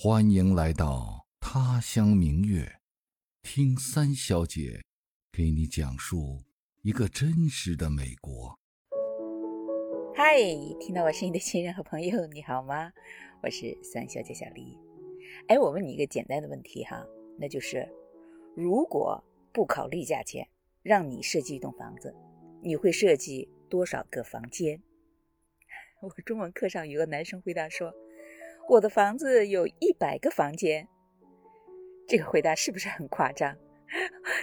欢迎来到他乡明月，听三小姐给你讲述一个真实的美国。嗨，听到我声音的亲人和朋友，你好吗？我是三小姐小黎。哎，我问你一个简单的问题哈，那就是，如果不考虑价钱，让你设计一栋房子，你会设计多少个房间？我中文课上有个男生回答说。我的房子有一百个房间，这个回答是不是很夸张？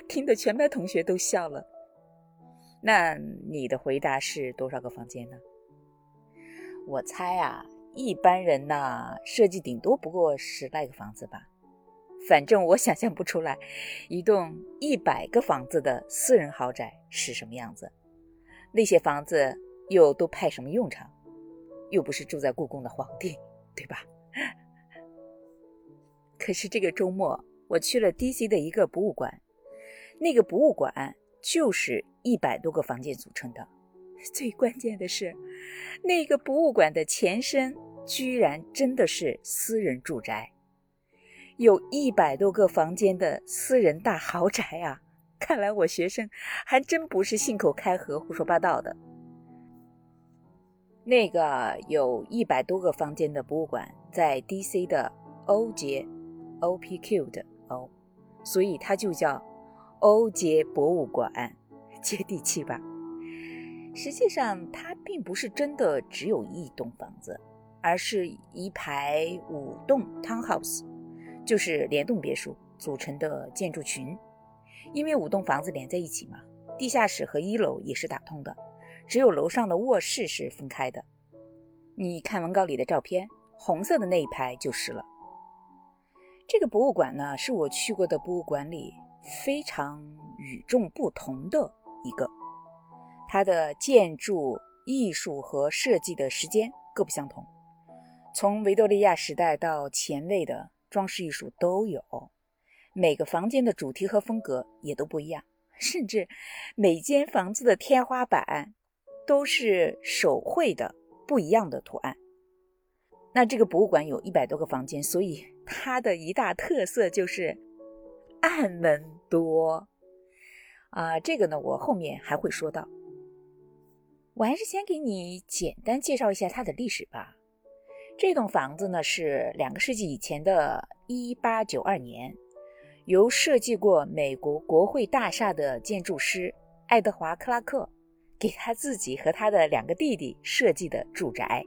听得全班同学都笑了。那你的回答是多少个房间呢？我猜啊，一般人呐，设计顶多不过十来个房子吧。反正我想象不出来，一栋一百个房子的私人豪宅是什么样子。那些房子又都派什么用场？又不是住在故宫的皇帝，对吧？可是这个周末，我去了 D.C. 的一个博物馆，那个博物馆就是一百多个房间组成的。最关键的是，那个博物馆的前身居然真的是私人住宅，有一百多个房间的私人大豪宅啊！看来我学生还真不是信口开河、胡说八道的。那个有一百多个房间的博物馆在 D.C. 的 O 街。O P Q 的 O，所以它就叫欧杰博物馆，接地气吧？实际上，它并不是真的只有一栋房子，而是一排五栋 townhouse，就是联动别墅组成的建筑群。因为五栋房子连在一起嘛，地下室和一楼也是打通的，只有楼上的卧室是分开的。你看文稿里的照片，红色的那一排就是了。这个博物馆呢，是我去过的博物馆里非常与众不同的一个。它的建筑艺术和设计的时间各不相同，从维多利亚时代到前卫的装饰艺术都有。每个房间的主题和风格也都不一样，甚至每间房子的天花板都是手绘的不一样的图案。那这个博物馆有一百多个房间，所以。它的一大特色就是暗门多啊，这个呢，我后面还会说到。我还是先给你简单介绍一下它的历史吧。这栋房子呢，是两个世纪以前的1892年，由设计过美国国会大厦的建筑师爱德华·克拉克给他自己和他的两个弟弟设计的住宅。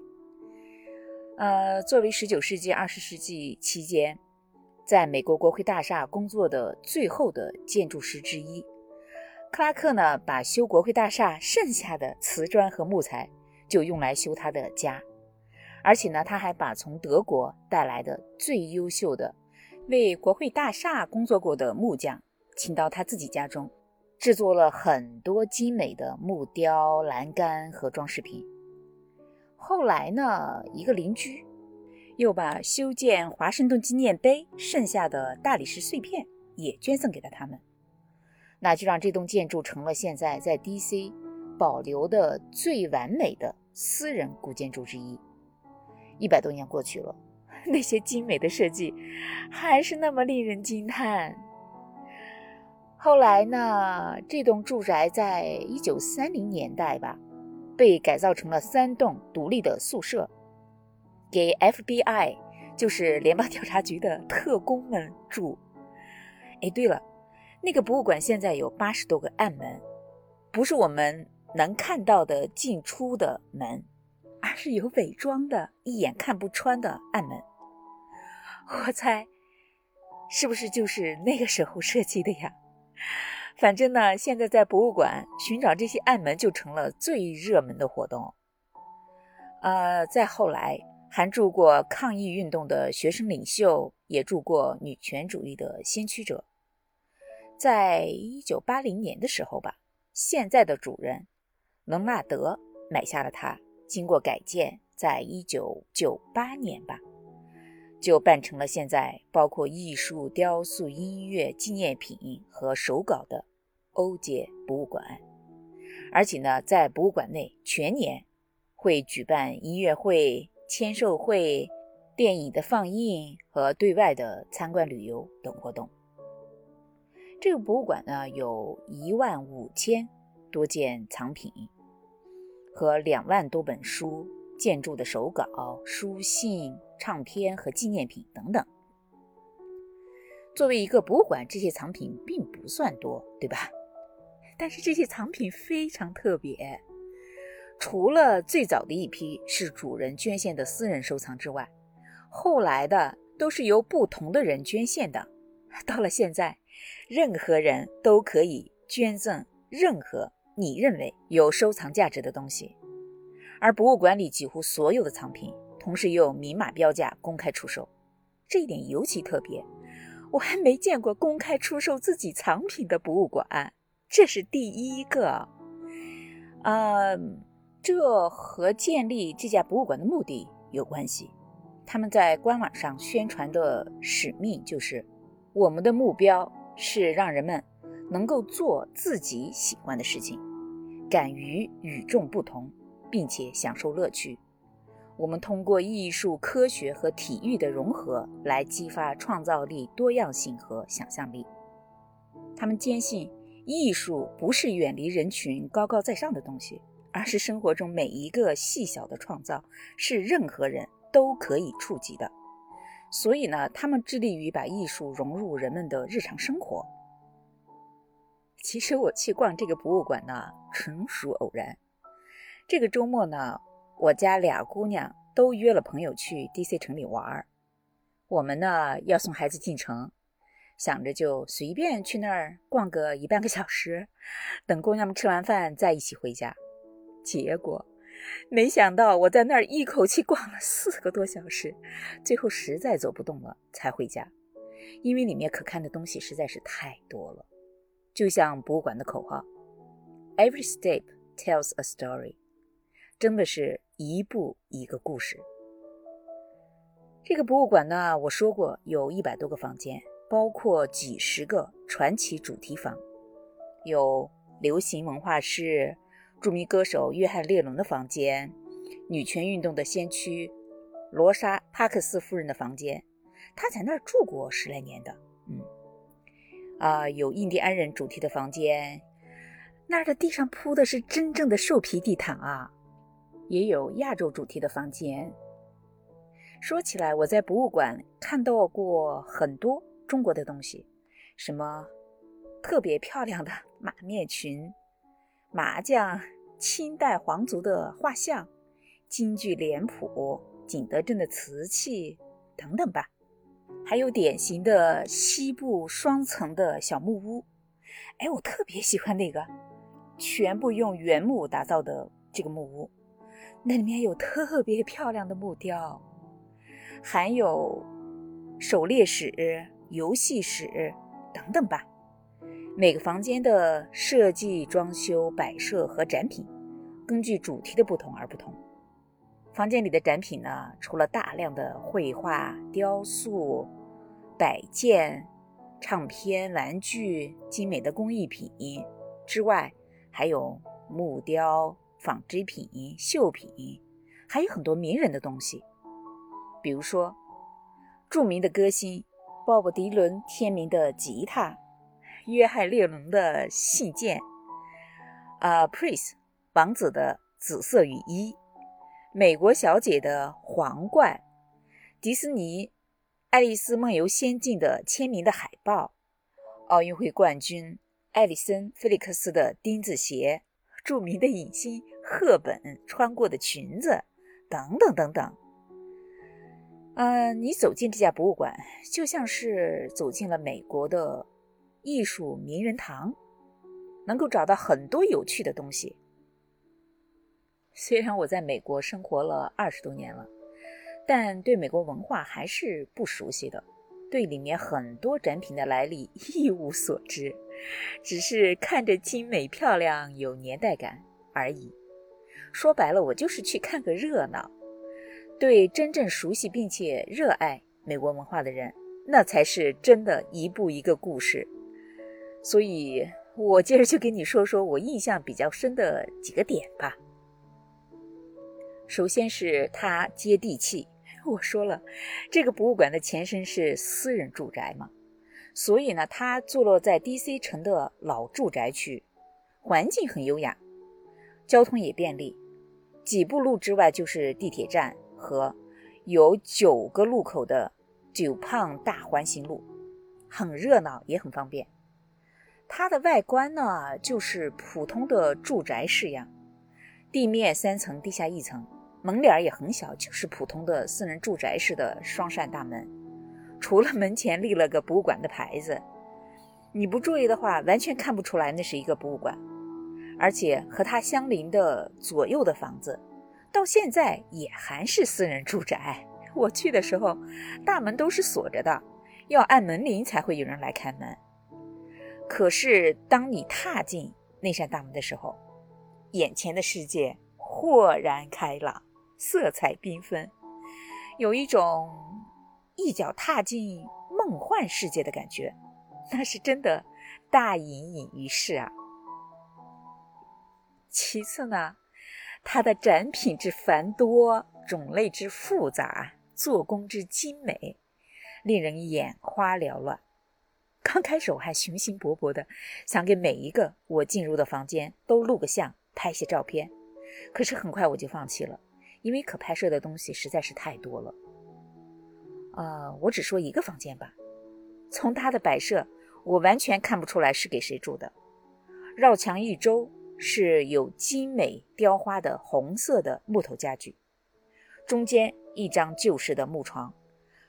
呃，作为19世纪、20世纪期间在美国国会大厦工作的最后的建筑师之一，克拉克呢，把修国会大厦剩下的瓷砖和木材就用来修他的家，而且呢，他还把从德国带来的最优秀的为国会大厦工作过的木匠请到他自己家中，制作了很多精美的木雕、栏杆和装饰品。后来呢，一个邻居又把修建华盛顿纪念碑剩下的大理石碎片也捐赠给了他们，那就让这栋建筑成了现在在 D.C. 保留的最完美的私人古建筑之一。一百多年过去了，那些精美的设计还是那么令人惊叹。后来呢，这栋住宅在一九三零年代吧。被改造成了三栋独立的宿舍，给 FBI，就是联邦 调查局的特工们住。哎，对了，那个博物馆现在有八十多个暗门，不是我们能看到的进出的门，而是有伪装的、一眼看不穿的暗门。我猜，是不是就是那个时候设计的呀？反正呢，现在在博物馆寻找这些暗门就成了最热门的活动。呃，再后来还住过抗议运动的学生领袖，也住过女权主义的先驱者。在一九八零年的时候吧，现在的主人蒙纳德买下了它，经过改建，在一九九八年吧，就办成了现在包括艺术、雕塑、音乐、纪念品和手稿的。欧街博物馆，而且呢，在博物馆内全年会举办音乐会、签售会、电影的放映和对外的参观旅游等活动。这个博物馆呢，有一万五千多件藏品和两万多本书、建筑的手稿、书信、唱片和纪念品等等。作为一个博物馆，这些藏品并不算多，对吧？但是这些藏品非常特别，除了最早的一批是主人捐献的私人收藏之外，后来的都是由不同的人捐献的。到了现在，任何人都可以捐赠任何你认为有收藏价值的东西，而博物馆里几乎所有的藏品同时又明码标价公开出售，这一点尤其特别。我还没见过公开出售自己藏品的博物馆，这是第一个。呃，这和建立这家博物馆的目的有关系。他们在官网上宣传的使命就是：我们的目标是让人们能够做自己喜欢的事情，敢于与众不同，并且享受乐趣。我们通过艺术、科学和体育的融合来激发创造力、多样性和想象力。他们坚信，艺术不是远离人群、高高在上的东西，而是生活中每一个细小的创造，是任何人都可以触及的。所以呢，他们致力于把艺术融入人们的日常生活。其实我去逛这个博物馆呢，纯属偶然。这个周末呢。我家俩姑娘都约了朋友去 DC 城里玩儿，我们呢要送孩子进城，想着就随便去那儿逛个一半个小时，等姑娘们吃完饭再一起回家。结果没想到我在那儿一口气逛了四个多小时，最后实在走不动了才回家，因为里面可看的东西实在是太多了。就像博物馆的口号：“Every step tells a story。”真的是一步一个故事。这个博物馆呢，我说过有一百多个房间，包括几十个传奇主题房，有流行文化师、著名歌手约翰列侬的房间，女权运动的先驱罗莎帕克斯夫人的房间，她在那儿住过十来年的。嗯，啊，有印第安人主题的房间，那儿的地上铺的是真正的兽皮地毯啊。也有亚洲主题的房间。说起来，我在博物馆看到过很多中国的东西，什么特别漂亮的马面裙、麻将、清代皇族的画像、京剧脸谱、景德镇的瓷器等等吧。还有典型的西部双层的小木屋，哎，我特别喜欢那个，全部用原木打造的这个木屋。那里面有特别漂亮的木雕，还有狩猎史、游戏史等等吧。每个房间的设计、装修、摆设和展品，根据主题的不同而不同。房间里的展品呢，除了大量的绘画、雕塑、摆件、唱片、玩具、精美的工艺品之外，还有木雕。纺织品、绣品，还有很多名人的东西，比如说著名的歌星鲍勃迪伦签名的吉他，约翰列侬的信件，啊，Prince 王子的紫色雨衣，美国小姐的皇冠，迪士尼《爱丽丝梦游仙境》的签名的海报，奥运会冠军艾丽森·菲利克斯的钉子鞋。著名的影星赫本穿过的裙子，等等等等。嗯，你走进这家博物馆，就像是走进了美国的艺术名人堂，能够找到很多有趣的东西。虽然我在美国生活了二十多年了，但对美国文化还是不熟悉的，对里面很多展品的来历一无所知。只是看着精美漂亮、有年代感而已。说白了，我就是去看个热闹。对真正熟悉并且热爱美国文化的人，那才是真的一步一个故事。所以，我接着就给你说说我印象比较深的几个点吧。首先是它接地气，我说了，这个博物馆的前身是私人住宅嘛，所以呢，它坐落在 D.C. 城的老住宅区，环境很优雅，交通也便利，几步路之外就是地铁站和有九个路口的九胖大环形路，很热闹也很方便。它的外观呢，就是普通的住宅式样，地面三层，地下一层。门脸也很小，就是普通的私人住宅式的双扇大门，除了门前立了个博物馆的牌子，你不注意的话，完全看不出来那是一个博物馆。而且和它相邻的左右的房子，到现在也还是私人住宅。我去的时候，大门都是锁着的，要按门铃才会有人来开门。可是当你踏进那扇大门的时候，眼前的世界豁然开朗。色彩缤纷，有一种一脚踏进梦幻世界的感觉，那是真的大隐隐于市啊。其次呢，它的展品之繁多，种类之复杂，做工之精美，令人眼花缭乱。刚开始我还雄心勃勃的想给每一个我进入的房间都录个像，拍些照片，可是很快我就放弃了。因为可拍摄的东西实在是太多了，呃，我只说一个房间吧。从它的摆设，我完全看不出来是给谁住的。绕墙一周是有精美雕花的红色的木头家具，中间一张旧式的木床，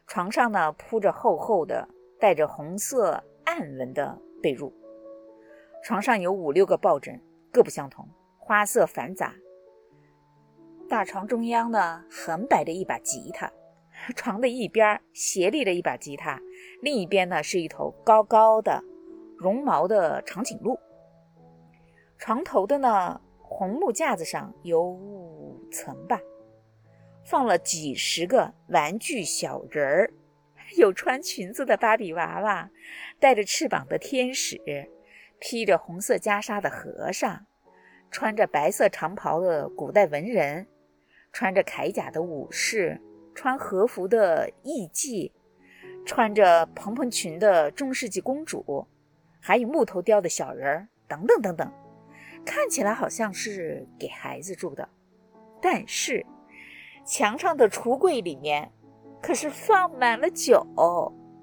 床上呢铺着厚厚的带着红色暗纹的被褥，床上有五六个抱枕，各不相同，花色繁杂。大床中央呢，横摆着一把吉他，床的一边斜立着一把吉他，另一边呢是一头高高的绒毛的长颈鹿。床头的呢红木架子上有五层吧，放了几十个玩具小人儿，有穿裙子的芭比娃娃，带着翅膀的天使，披着红色袈裟的和尚，穿着白色长袍的古代文人。穿着铠甲的武士，穿和服的艺妓，穿着蓬蓬裙的中世纪公主，还有木头雕的小人儿，等等等等，看起来好像是给孩子住的，但是墙上的橱柜里面可是放满了酒，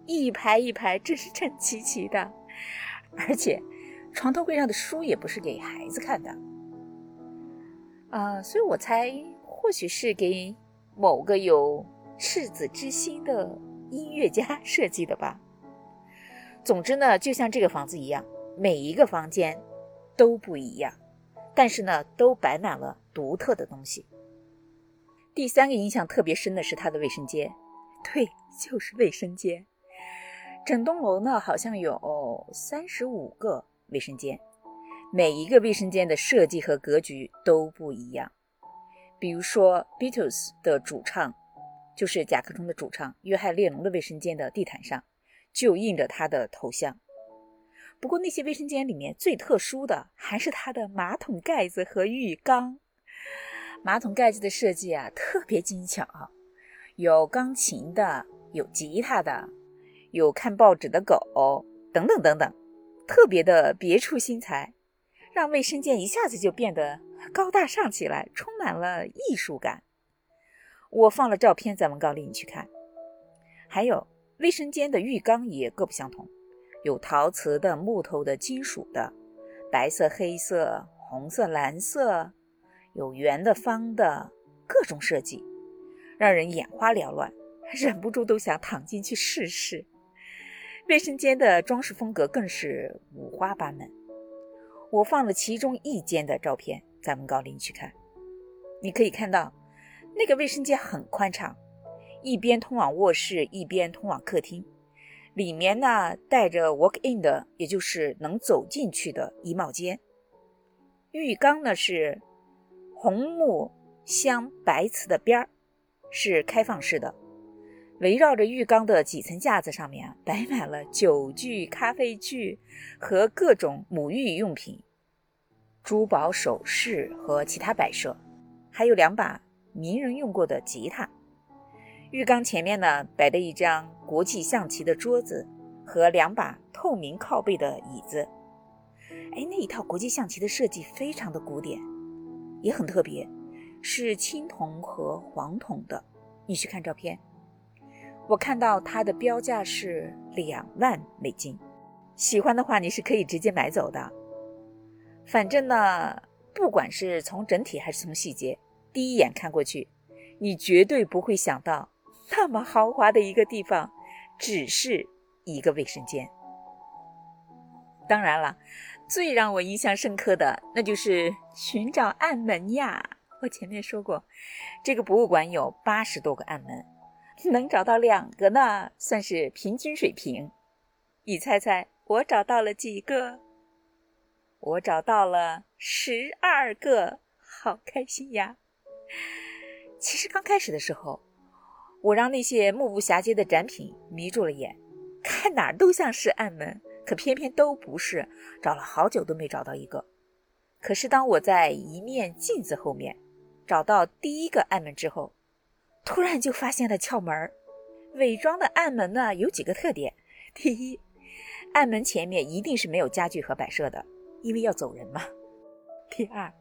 一排一排，真是整齐齐的，而且床头柜上的书也不是给孩子看的，啊，所以我猜。或许是给某个有赤子之心的音乐家设计的吧。总之呢，就像这个房子一样，每一个房间都不一样，但是呢，都摆满了独特的东西。第三个印象特别深的是它的卫生间，对，就是卫生间。整栋楼呢，好像有三十五个卫生间，每一个卫生间的设计和格局都不一样。比如说，Beatles 的主唱，就是甲壳虫的主唱约翰列侬的卫生间的地毯上就印着他的头像。不过那些卫生间里面最特殊的还是它的马桶盖子和浴缸。马桶盖子的设计啊特别精巧，有钢琴的，有吉他的，有看报纸的狗，等等等等，特别的别出心裁，让卫生间一下子就变得。高大上起来，充满了艺术感。我放了照片在文稿里，你去看。还有卫生间的浴缸也各不相同，有陶瓷的、木头的、金属的，白色、黑色、红色、蓝色，有圆的、方的，各种设计，让人眼花缭乱，忍不住都想躺进去试试。卫生间的装饰风格更是五花八门。我放了其中一间的照片。咱们高林去看，你可以看到那个卫生间很宽敞，一边通往卧室，一边通往客厅。里面呢带着 walk in 的，也就是能走进去的衣帽间。浴缸呢是红木镶白瓷的边儿，是开放式的。围绕着浴缸的几层架子上面，摆满了酒具、咖啡具和各种沐浴用品。珠宝首饰和其他摆设，还有两把名人用过的吉他。浴缸前面呢摆着一张国际象棋的桌子和两把透明靠背的椅子。哎，那一套国际象棋的设计非常的古典，也很特别，是青铜和黄铜的。你去看照片，我看到它的标价是两万美金。喜欢的话，你是可以直接买走的。反正呢，不管是从整体还是从细节，第一眼看过去，你绝对不会想到那么豪华的一个地方只是一个卫生间。当然了，最让我印象深刻的那就是寻找暗门呀。我前面说过，这个博物馆有八十多个暗门，能找到两个呢，算是平均水平。你猜猜？我找到了几个？我找到了十二个，好开心呀！其实刚开始的时候，我让那些目不暇接的展品迷住了眼，看哪儿都像是暗门，可偏偏都不是，找了好久都没找到一个。可是当我在一面镜子后面找到第一个暗门之后，突然就发现了窍门儿伪装的暗门呢，有几个特点：第一，暗门前面一定是没有家具和摆设的，因为要走人嘛。第二，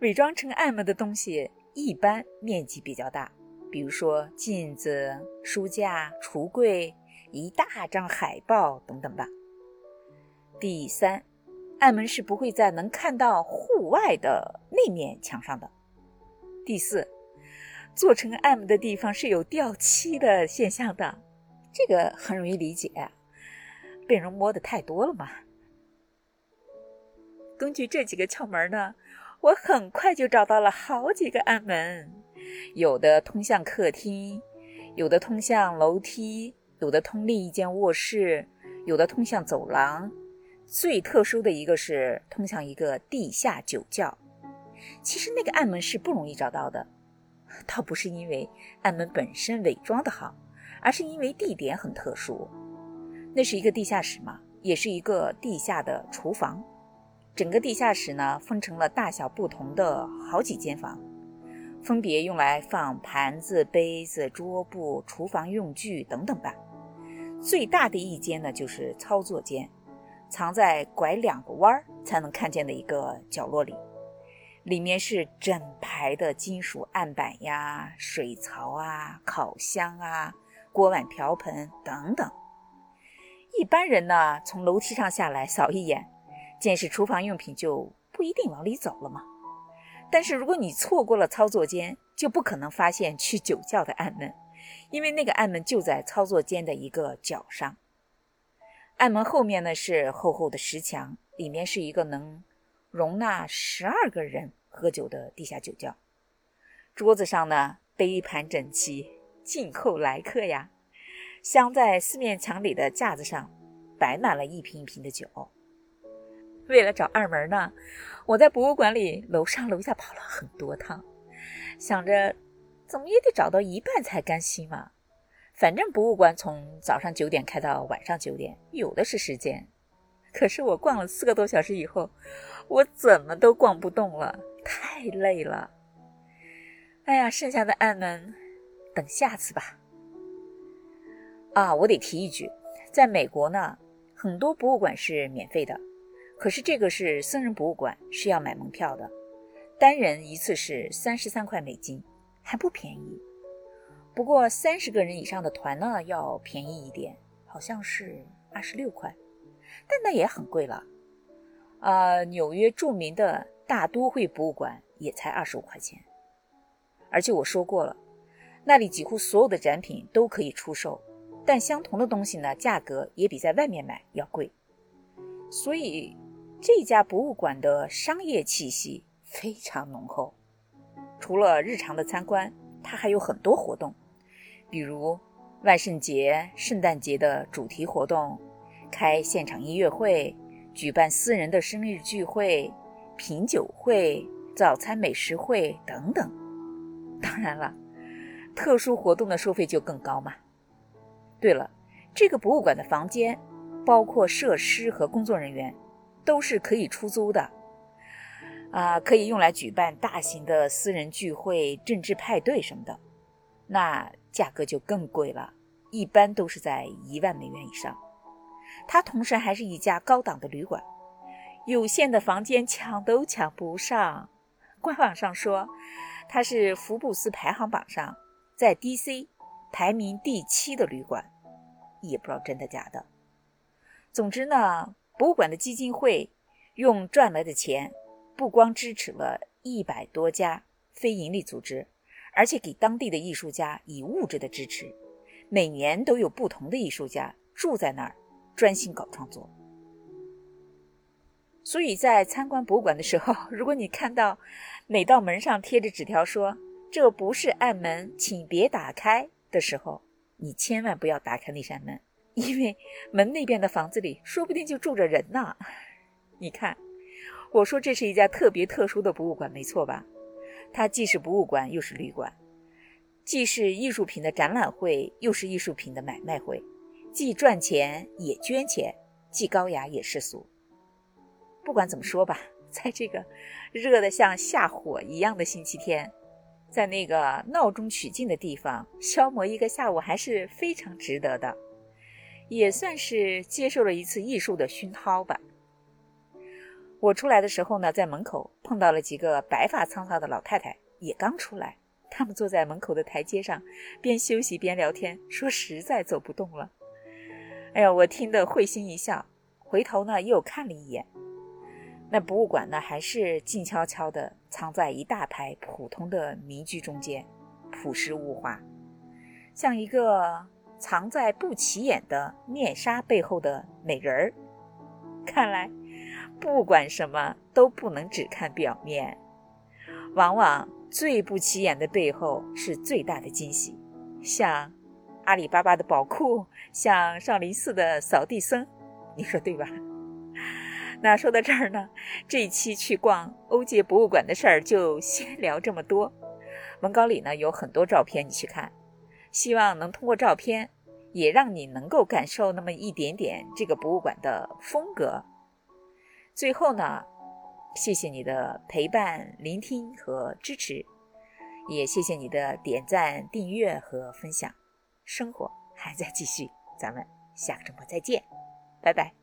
伪装成暗门的东西一般面积比较大，比如说镜子、书架、橱柜、一大张海报等等吧。第三，暗门是不会在能看到户外的那面墙上的。第四，做成暗门的地方是有掉漆的现象的，这个很容易理解。被人摸的太多了嘛？根据这几个窍门呢，我很快就找到了好几个暗门，有的通向客厅，有的通向楼梯，有的通另一间卧室，有的通向走廊。最特殊的一个是通向一个地下酒窖。其实那个暗门是不容易找到的，倒不是因为暗门本身伪装的好，而是因为地点很特殊。那是一个地下室嘛，也是一个地下的厨房。整个地下室呢，分成了大小不同的好几间房，分别用来放盘子、杯子、桌布、厨房用具等等吧。最大的一间呢，就是操作间，藏在拐两个弯儿才能看见的一个角落里。里面是整排的金属案板呀、水槽啊、烤箱啊、锅碗瓢盆等等。一般人呢，从楼梯上下来扫一眼，见是厨房用品，就不一定往里走了嘛。但是如果你错过了操作间，就不可能发现去酒窖的暗门，因为那个暗门就在操作间的一个角上。暗门后面呢是厚厚的石墙，里面是一个能容纳十二个人喝酒的地下酒窖。桌子上呢杯盘整齐，静候来客呀。镶在四面墙里的架子上，摆满了一瓶一瓶的酒。为了找二门呢，我在博物馆里楼上楼下跑了很多趟，想着怎么也得找到一半才甘心嘛。反正博物馆从早上九点开到晚上九点，有的是时间。可是我逛了四个多小时以后，我怎么都逛不动了，太累了。哎呀，剩下的暗门，等下次吧。啊，我得提一句，在美国呢，很多博物馆是免费的，可是这个是僧人博物馆，是要买门票的，单人一次是三十三块美金，还不便宜。不过三十个人以上的团呢，要便宜一点，好像是二十六块，但那也很贵了。啊，纽约著名的大都会博物馆也才二十五块钱，而且我说过了，那里几乎所有的展品都可以出售。但相同的东西呢，价格也比在外面买要贵，所以这家博物馆的商业气息非常浓厚。除了日常的参观，它还有很多活动，比如万圣节、圣诞节的主题活动，开现场音乐会，举办私人的生日聚会、品酒会、早餐美食会等等。当然了，特殊活动的收费就更高嘛。对了，这个博物馆的房间，包括设施和工作人员，都是可以出租的，啊，可以用来举办大型的私人聚会、政治派对什么的。那价格就更贵了，一般都是在一万美元以上。它同时还是一家高档的旅馆，有限的房间抢都抢不上。官网上说，它是福布斯排行榜上在 DC 排名第七的旅馆，也不知道真的假的。总之呢，博物馆的基金会用赚来的钱，不光支持了一百多家非营利组织，而且给当地的艺术家以物质的支持，每年都有不同的艺术家住在那儿。专心搞创作，所以在参观博物馆的时候，如果你看到哪道门上贴着纸条说“这不是暗门，请别打开”的时候，你千万不要打开那扇门，因为门那边的房子里说不定就住着人呢。你看，我说这是一家特别特殊的博物馆，没错吧？它既是博物馆，又是旅馆；既是艺术品的展览会，又是艺术品的买卖会。既赚钱也捐钱，既高雅也世俗。不管怎么说吧，在这个热得像下火一样的星期天，在那个闹中取静的地方消磨一个下午，还是非常值得的，也算是接受了一次艺术的熏陶吧。我出来的时候呢，在门口碰到了几个白发苍苍的老太太，也刚出来，他们坐在门口的台阶上，边休息边聊天，说实在走不动了。哎呀，我听得会心一笑，回头呢又看了一眼，那博物馆呢还是静悄悄地藏在一大排普通的民居中间，朴实无华，像一个藏在不起眼的面纱背后的美人儿。看来，不管什么都不能只看表面，往往最不起眼的背后是最大的惊喜，像。阿里巴巴的宝库，像少林寺的扫地僧，你说对吧？那说到这儿呢，这一期去逛欧界博物馆的事儿就先聊这么多。文稿里呢有很多照片，你去看，希望能通过照片也让你能够感受那么一点点这个博物馆的风格。最后呢，谢谢你的陪伴、聆听和支持，也谢谢你的点赞、订阅和分享。生活还在继续，咱们下个周末再见，拜拜。